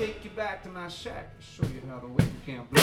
take you back to my shack and show you how the wind can blow.